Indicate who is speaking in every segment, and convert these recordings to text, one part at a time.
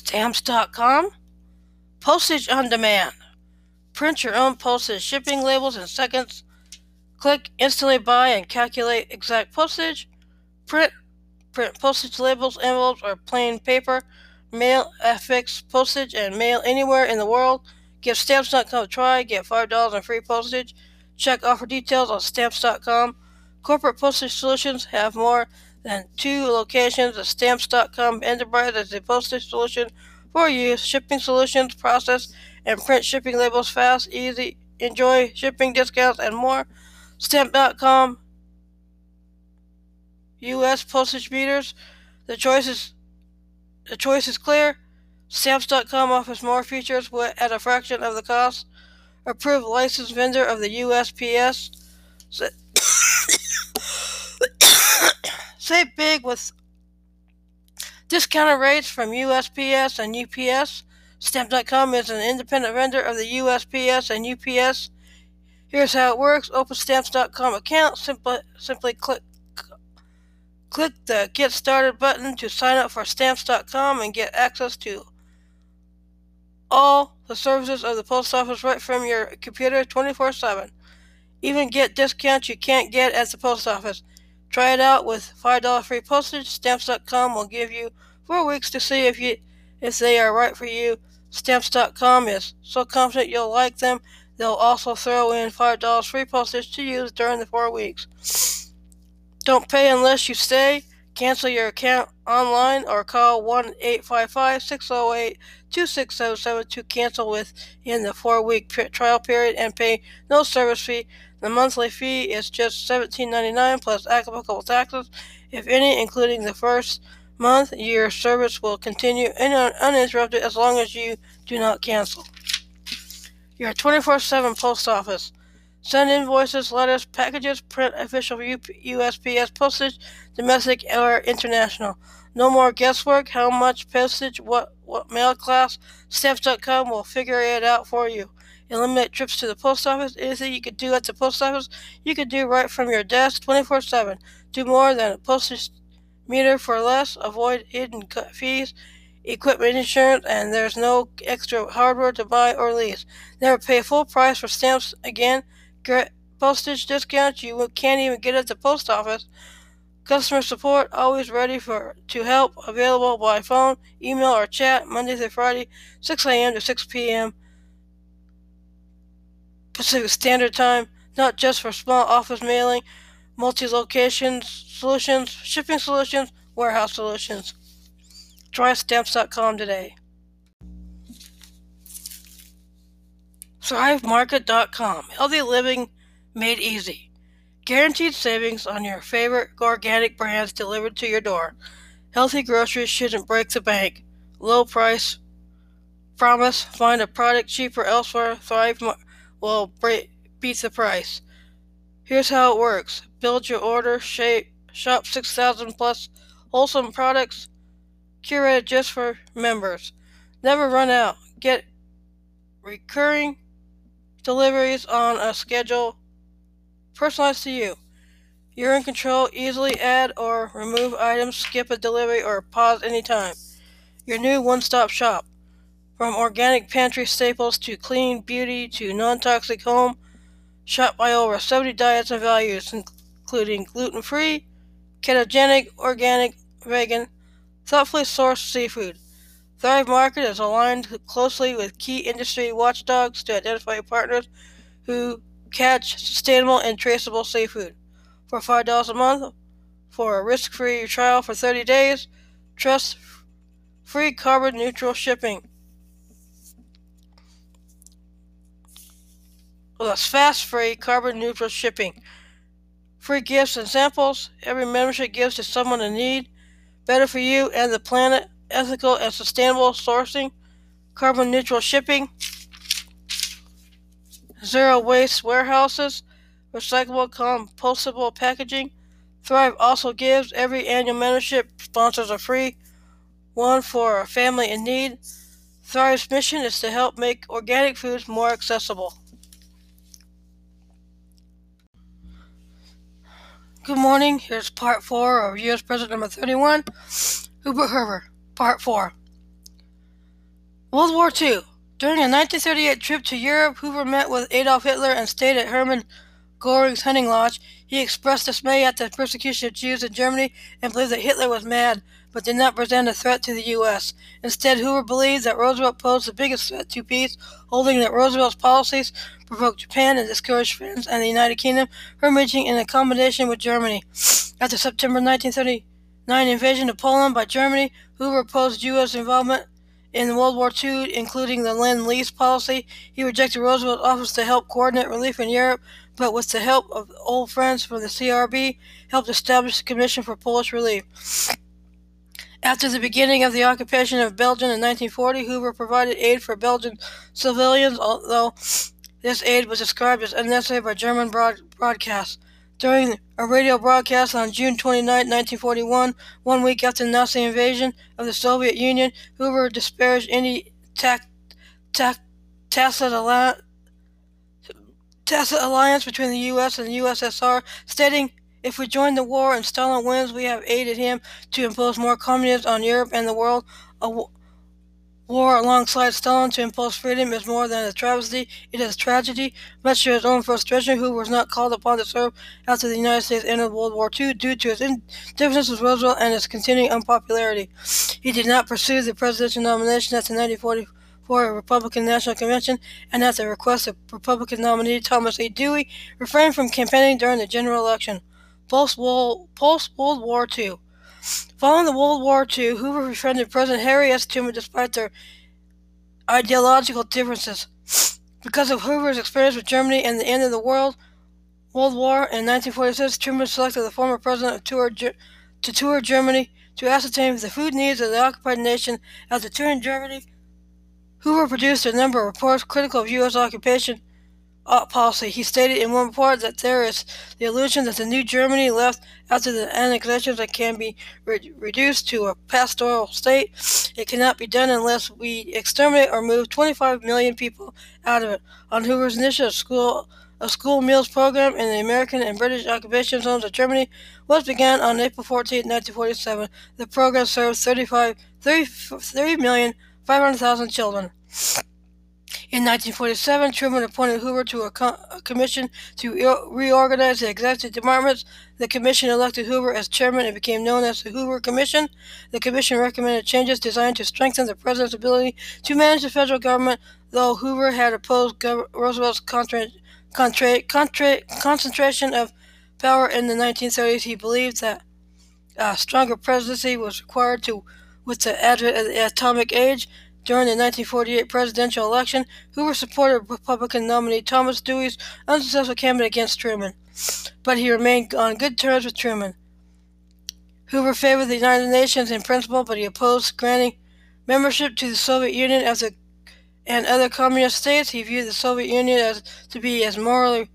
Speaker 1: Stamps.com. Postage on demand. Print your own postage shipping labels in seconds. Click instantly buy and calculate exact postage. Print print postage labels, envelopes, or plain paper. Mail affix postage and mail anywhere in the world. Give Stamps.com a try. Get $5 in free postage. Check offer details on Stamps.com. Corporate Postage Solutions have more than two locations. The Stamps.com Enterprise is a postage solution for you. Shipping solutions, process, and print shipping labels fast, easy. Enjoy shipping discounts and more. Stamp.com U.S. postage meters. The choice is the choice is clear. Stamps.com offers more features at a fraction of the cost. Approved licensed vendor of the USPS. Save big with discounted rates from USPS and UPS. Stamp.com is an independent vendor of the USPS and UPS. Here's how it works. Open Stamps.com account. Simply, simply click click the Get Started button to sign up for Stamps.com and get access to all the services of the post office right from your computer 24 7. Even get discounts you can't get at the post office. Try it out with $5 free postage. Stamps.com will give you four weeks to see if you if they are right for you. Stamps.com is so confident you'll like them, they'll also throw in $5 free postage to use during the four weeks. Don't pay unless you stay. Cancel your account online or call 1 855 608 2677 to cancel within the four week trial period and pay no service fee. The monthly fee is just $17.99 plus applicable taxes, if any, including the first month. Your service will continue uninterrupted as long as you do not cancel. Your 24 7 post office. Send invoices, letters, packages, print official USPS postage, domestic or international. No more guesswork. How much postage? What what mail class? Stamps.com will figure it out for you eliminate trips to the post office. Anything you could do at the post office, you could do right from your desk 24 7. Do more than a postage meter for less. Avoid hidden fees, equipment insurance, and there's no extra hardware to buy or lease. Never pay full price for stamps again. Get postage discounts you can't even get at the post office. Customer support always ready for to help. Available by phone, email, or chat Monday through Friday, 6 a.m. to 6 p.m. Pacific Standard Time, not just for small office mailing, multi location solutions, shipping solutions, warehouse solutions. Try stamps.com today. ThriveMarket.com. Healthy living made easy. Guaranteed savings on your favorite organic brands delivered to your door. Healthy groceries shouldn't break the bank. Low price. Promise. Find a product cheaper elsewhere. Thrive will beat the price. Here's how it works build your order, shape, shop 6,000 plus wholesome products curated just for members. Never run out. Get recurring deliveries on a schedule personalized to you. You're in control. Easily add or remove items, skip a delivery, or pause anytime. Your new one stop shop. From organic pantry staples to clean beauty to non toxic home, shop by over 70 diets and values, including gluten free, ketogenic, organic, vegan, thoughtfully sourced seafood. Thrive Market is aligned closely with key industry watchdogs to identify partners who catch sustainable and traceable seafood. For $5 a month, for a risk free trial for 30 days, trust free carbon neutral shipping. plus fast, free, carbon neutral shipping. Free gifts and samples. Every membership gives to someone in need. Better for you and the planet. Ethical and sustainable sourcing. Carbon neutral shipping. Zero waste warehouses. Recyclable, compostable packaging. Thrive also gives. Every annual membership sponsors a free one for a family in need. Thrive's mission is to help make organic foods more accessible. Good morning. Here's part four of U.S. President number 31, Hubert Hoover. Part four. World War II. During a 1938 trip to Europe, Hoover met with Adolf Hitler and stayed at Hermann Goring's hunting lodge. He expressed dismay at the persecution of Jews in Germany and believed that Hitler was mad, but did not present a threat to the U.S. Instead, Hoover believed that Roosevelt posed the biggest threat to peace, holding that Roosevelt's policies provoked Japan and discouraged France and the United Kingdom from reaching an accommodation with Germany. After September 1939 invasion of Poland by Germany, Hoover opposed U.S. involvement in World War II, including the Lend-Lease policy, he rejected Roosevelt's offers to help coordinate relief in Europe, but with the help of old friends from the CRB, helped establish the Commission for Polish Relief. After the beginning of the occupation of Belgium in 1940, Hoover provided aid for Belgian civilians, although this aid was described as unnecessary by German broad- broadcasts. During a radio broadcast on June 29, 1941, one week after the Nazi invasion of the Soviet Union, Hoover disparaged any tac- tac- tacit, tacit alliance between the U.S. and the USSR, stating, If we join the war and Stalin wins, we have aided him to impose more communism on Europe and the world. War alongside Stalin to impose freedom is more than a travesty, it is tragedy. Much to his own frustration, who was not called upon to serve after the United States entered World War II due to his indifference with Roosevelt and his continuing unpopularity. He did not pursue the presidential nomination at the 1944 Republican National Convention, and at the request of Republican nominee Thomas A. Dewey, refrained from campaigning during the general election. Post-World War II. Following the World War II, Hoover befriended President Harry S. Truman despite their ideological differences. Because of Hoover's experience with Germany and the end of the World World War in 1946, Truman selected the former president tour, to tour Germany to ascertain the food needs of the occupied nation. After touring Germany, Hoover produced a number of reports critical of U.S. occupation policy. He stated in one report that there is the illusion that the new Germany left after the annexations that can be re- reduced to a pastoral state. It cannot be done unless we exterminate or move 25 million people out of it. On Hoover's initiative, school a school meals program in the American and British occupation zones of Germany was begun on April 14, 1947. The program served 35, 30, 30,500,000 children. In 1947, Truman appointed Hoover to a, co- a commission to re- reorganize the executive departments. The commission elected Hoover as chairman and became known as the Hoover Commission. The commission recommended changes designed to strengthen the president's ability to manage the federal government, though Hoover had opposed Gov- Roosevelt's contra- contra- contra- concentration of power in the 1930s. He believed that a stronger presidency was required to with the advent of the atomic age. During the 1948 presidential election, Hoover supported Republican nominee Thomas Dewey's unsuccessful campaign against Truman, but he remained on good terms with Truman. Hoover favored the United Nations in principle, but he opposed granting membership to the Soviet Union as a, and other communist states. He viewed the Soviet Union as to be as morally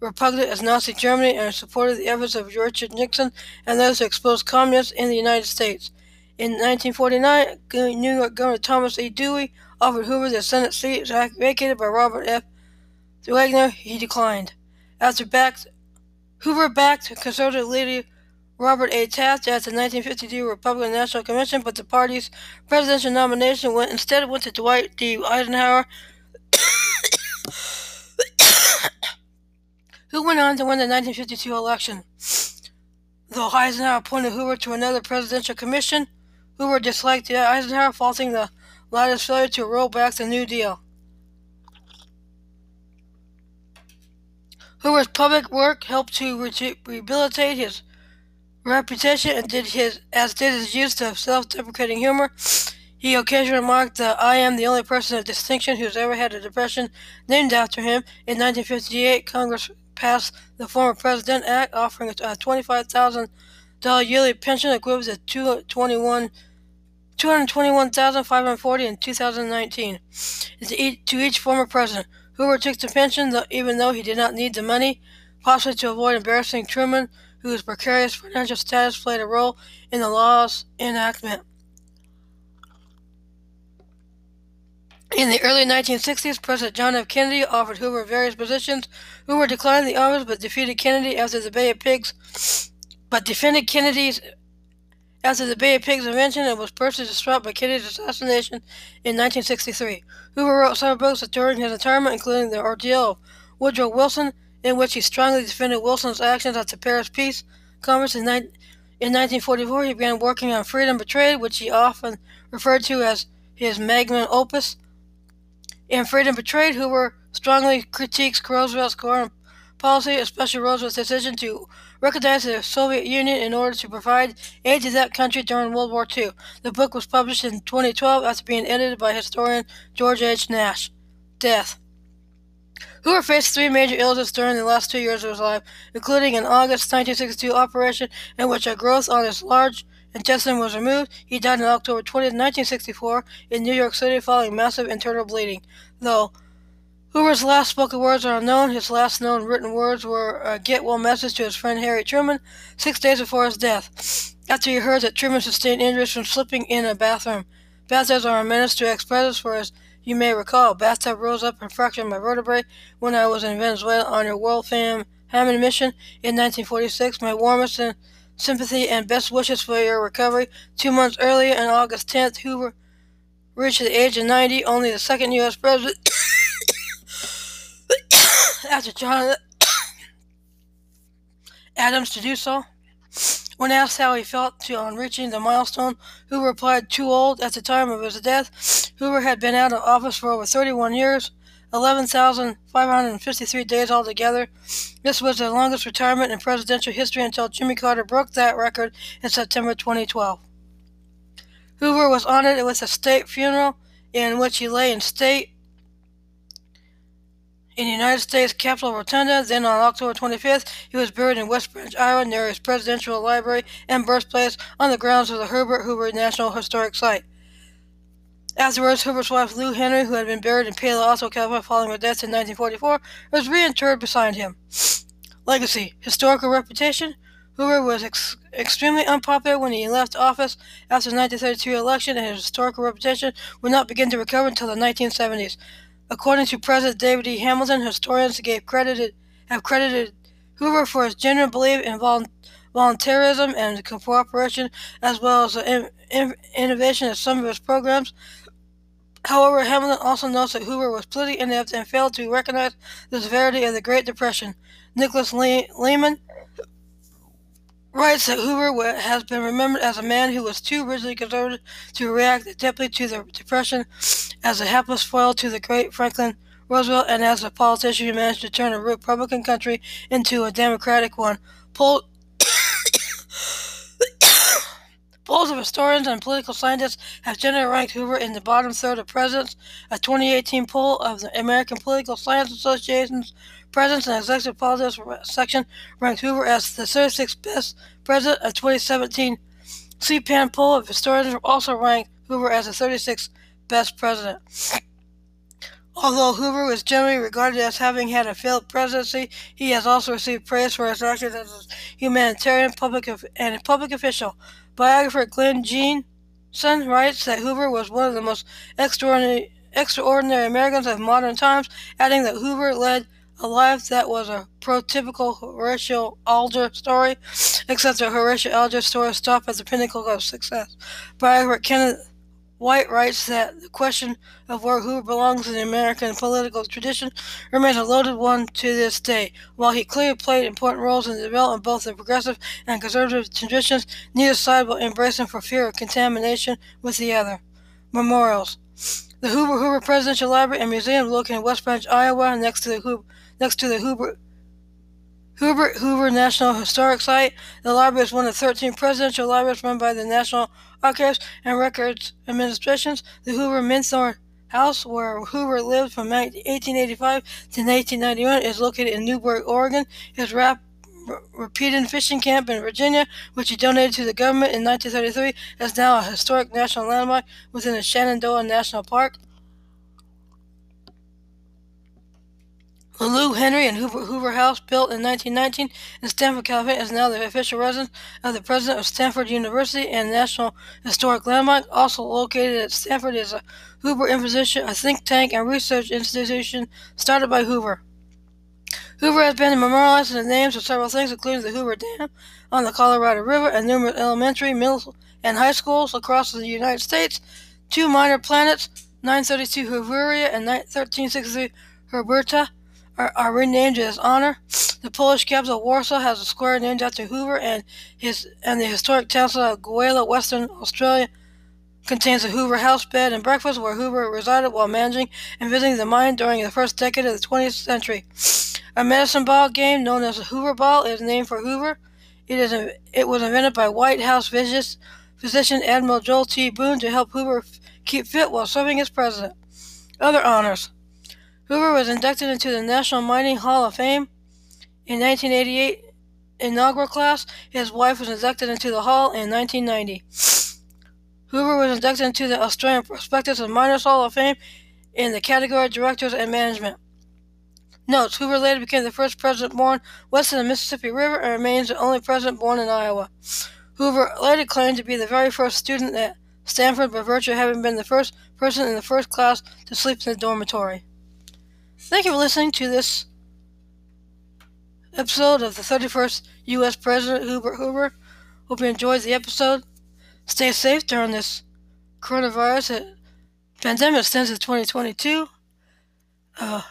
Speaker 1: repugnant as Nazi Germany and supported the efforts of Richard Nixon and those who exposed communists in the United States. In 1949, New York Governor Thomas E. Dewey offered Hoover the Senate seat vacated by Robert F. Wagner. He declined. After backed, Hoover backed conservative leader Robert A. Taft at the 1952 Republican National Convention, but the party's presidential nomination went instead went to Dwight D. Eisenhower, who went on to win the 1952 election. Though Eisenhower appointed Hoover to another presidential commission, Hoover disliked Eisenhower, faulting the latter's failure to roll back the New Deal. Hoover's public work helped to re- rehabilitate his reputation and did his as did his use of self-deprecating humor. He occasionally remarked that I am the only person of distinction who's ever had a depression named after him. In 1958, Congress passed the Former President Act, offering a $25,000 yearly pension equivalent to 21 221,540 in 2019 to each former president. Hoover took the pension even though he did not need the money, possibly to avoid embarrassing Truman, whose precarious financial status played a role in the law's enactment. In the early 1960s, President John F. Kennedy offered Hoover various positions. Hoover declined the office but defeated Kennedy after the Bay of Pigs, but defended Kennedy's After the Bay of Pigs invention, it was personally disrupted by Kennedy's assassination in 1963. Hoover wrote several books during his retirement, including The Ordeal of Woodrow Wilson, in which he strongly defended Wilson's actions at the Paris Peace Conference in, in 1944. He began working on Freedom Betrayed, which he often referred to as his magnum opus. In Freedom Betrayed, Hoover strongly critiques Roosevelt's policy, especially Roosevelt's decision to recognize the Soviet Union in order to provide aid to that country during World War II. The book was published in 2012 after being edited by historian George H. Nash. Death. Hoover faced three major illnesses during the last two years of his life, including an August 1962 operation in which a growth on his large intestine was removed. He died on October 20, 1964, in New York City following massive internal bleeding. Though Hoover's last spoken words are unknown, his last known written words were a get well message to his friend Harry Truman six days before his death, after he heard that Truman sustained injuries from slipping in a bathroom. Bathtubs are a menace to ex-presidents, for as you may recall, bathtub rose up and fractured my vertebrae when I was in Venezuela on your world fam Hammond mission in 1946. My warmest sympathy and best wishes for your recovery. Two months earlier, on August 10th, Hoover reached the age of 90, only the second U.S. president after John Adams to do so. When asked how he felt to, on reaching the milestone, Hoover replied, too old at the time of his death. Hoover had been out of office for over 31 years, 11,553 days altogether. This was the longest retirement in presidential history until Jimmy Carter broke that record in September 2012. Hoover was honored with a state funeral in which he lay in state in the United States Capitol Rotunda. Then on October 25th, he was buried in West Branch, Iowa, near his presidential library and birthplace on the grounds of the Herbert Hoover National Historic Site. Afterwards, Hoover's wife Lou Henry, who had been buried in Palo Alto, California following her death in 1944, was reinterred beside him. Legacy Historical reputation Hoover was ex- extremely unpopular when he left office after the 1932 election, and his historical reputation would not begin to recover until the 1970s. According to President David E. Hamilton, historians credited, have credited Hoover for his genuine belief in voluntarism and cooperation, as well as the in, in, innovation of some of his programs. However, Hamilton also notes that Hoover was politically inept and failed to recognize the severity of the Great Depression. Nicholas Le- Lemann writes that Hoover has been remembered as a man who was too rigidly conservative to react adeptly to the Depression as a hapless foil to the great Franklin Roosevelt and as a politician who managed to turn a Republican country into a Democratic one. Poll- Polls of historians and political scientists have generally ranked Hoover in the bottom third of presidents. A 2018 poll of the American Political Science Association's Presidents and Executive Politics section ranked Hoover as the 36th best president. A 2017 C-SPAN poll of historians also ranked Hoover as the 36th best president. Although Hoover was generally regarded as having had a failed presidency, he has also received praise for his actions as a humanitarian public and public official. Biographer Glen Jeansonne writes that Hoover was one of the most extraordinary, extraordinary Americans of modern times, adding that Hoover led a life that was a prototypical Horatio Alger story, except that Horatio Alger's story stopped at the pinnacle of success. Biographer Kenneth Whyte writes that the question of where Hoover belongs in the American political tradition remains a loaded one to this day. While he clearly played important roles in the development of both the progressive and conservative traditions, neither side will embrace him for fear of contamination with the other. Memorials. The Hoover Hoover Presidential Library and Museum located in West Branch, Iowa, next to the Hoover, next to the Hoover Hubert Hoover National Historic Site. The library is one of 13 presidential libraries run by the National Archives and Records Administrations. The Hoover Minthorn House, where Hoover lived from 1885 to 1891, is located in Newberg, Oregon. His rap Rapidan fishing camp in Virginia, which he donated to the government in 1933, is now a historic national landmark within the Shenandoah National Park. The Lou Henry and Hoover, Hoover House, built in 1919 in Stanford, California, is now the official residence of the president of Stanford University and National Historic Landmark. Also located at Stanford is a Hoover Institution, a think tank and research institution started by Hoover. Hoover has been memorialized in the names of several things, including the Hoover Dam on the Colorado River and numerous elementary, middle, and high schools across the United States. Two minor planets, 932 Hooveria and 1363 Herberta, are, are renamed in his honor. The Polish capital Warsaw has a square named after Hoover, and his and the historic town of Gwalia, Western Australia, contains a Hoover house bed and breakfast where Hoover resided while managing and visiting the mine during the first decade of the 20th century. A medicine ball game known as the Hoover Ball is named for Hoover. It is a, it was invented by White House physician Admiral Joel T. Boone to help Hoover keep fit while serving as president. Other honors. Hoover was inducted into the National Mining Hall of Fame in 1988 inaugural class. His wife was inducted into the hall in 1990. Hoover was inducted into the Australian Prospectors and Miners Hall of Fame in the category of Directors and Management. Notes Hoover later became the first president born west of the Mississippi River and remains the only president born in Iowa. Hoover later claimed to be the very first student at Stanford by virtue of having been the first person in the first class to sleep in the dormitory. Thank you for listening to this episode of the 31st U.S. President Hubert Hoover. Hope you enjoyed the episode. Stay safe during this coronavirus pandemic to 2022. Uh,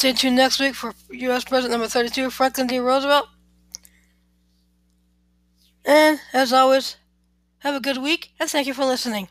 Speaker 1: stay tuned next week for U.S. President number 32, Franklin D. Roosevelt. And as always, have a good week and thank you for listening.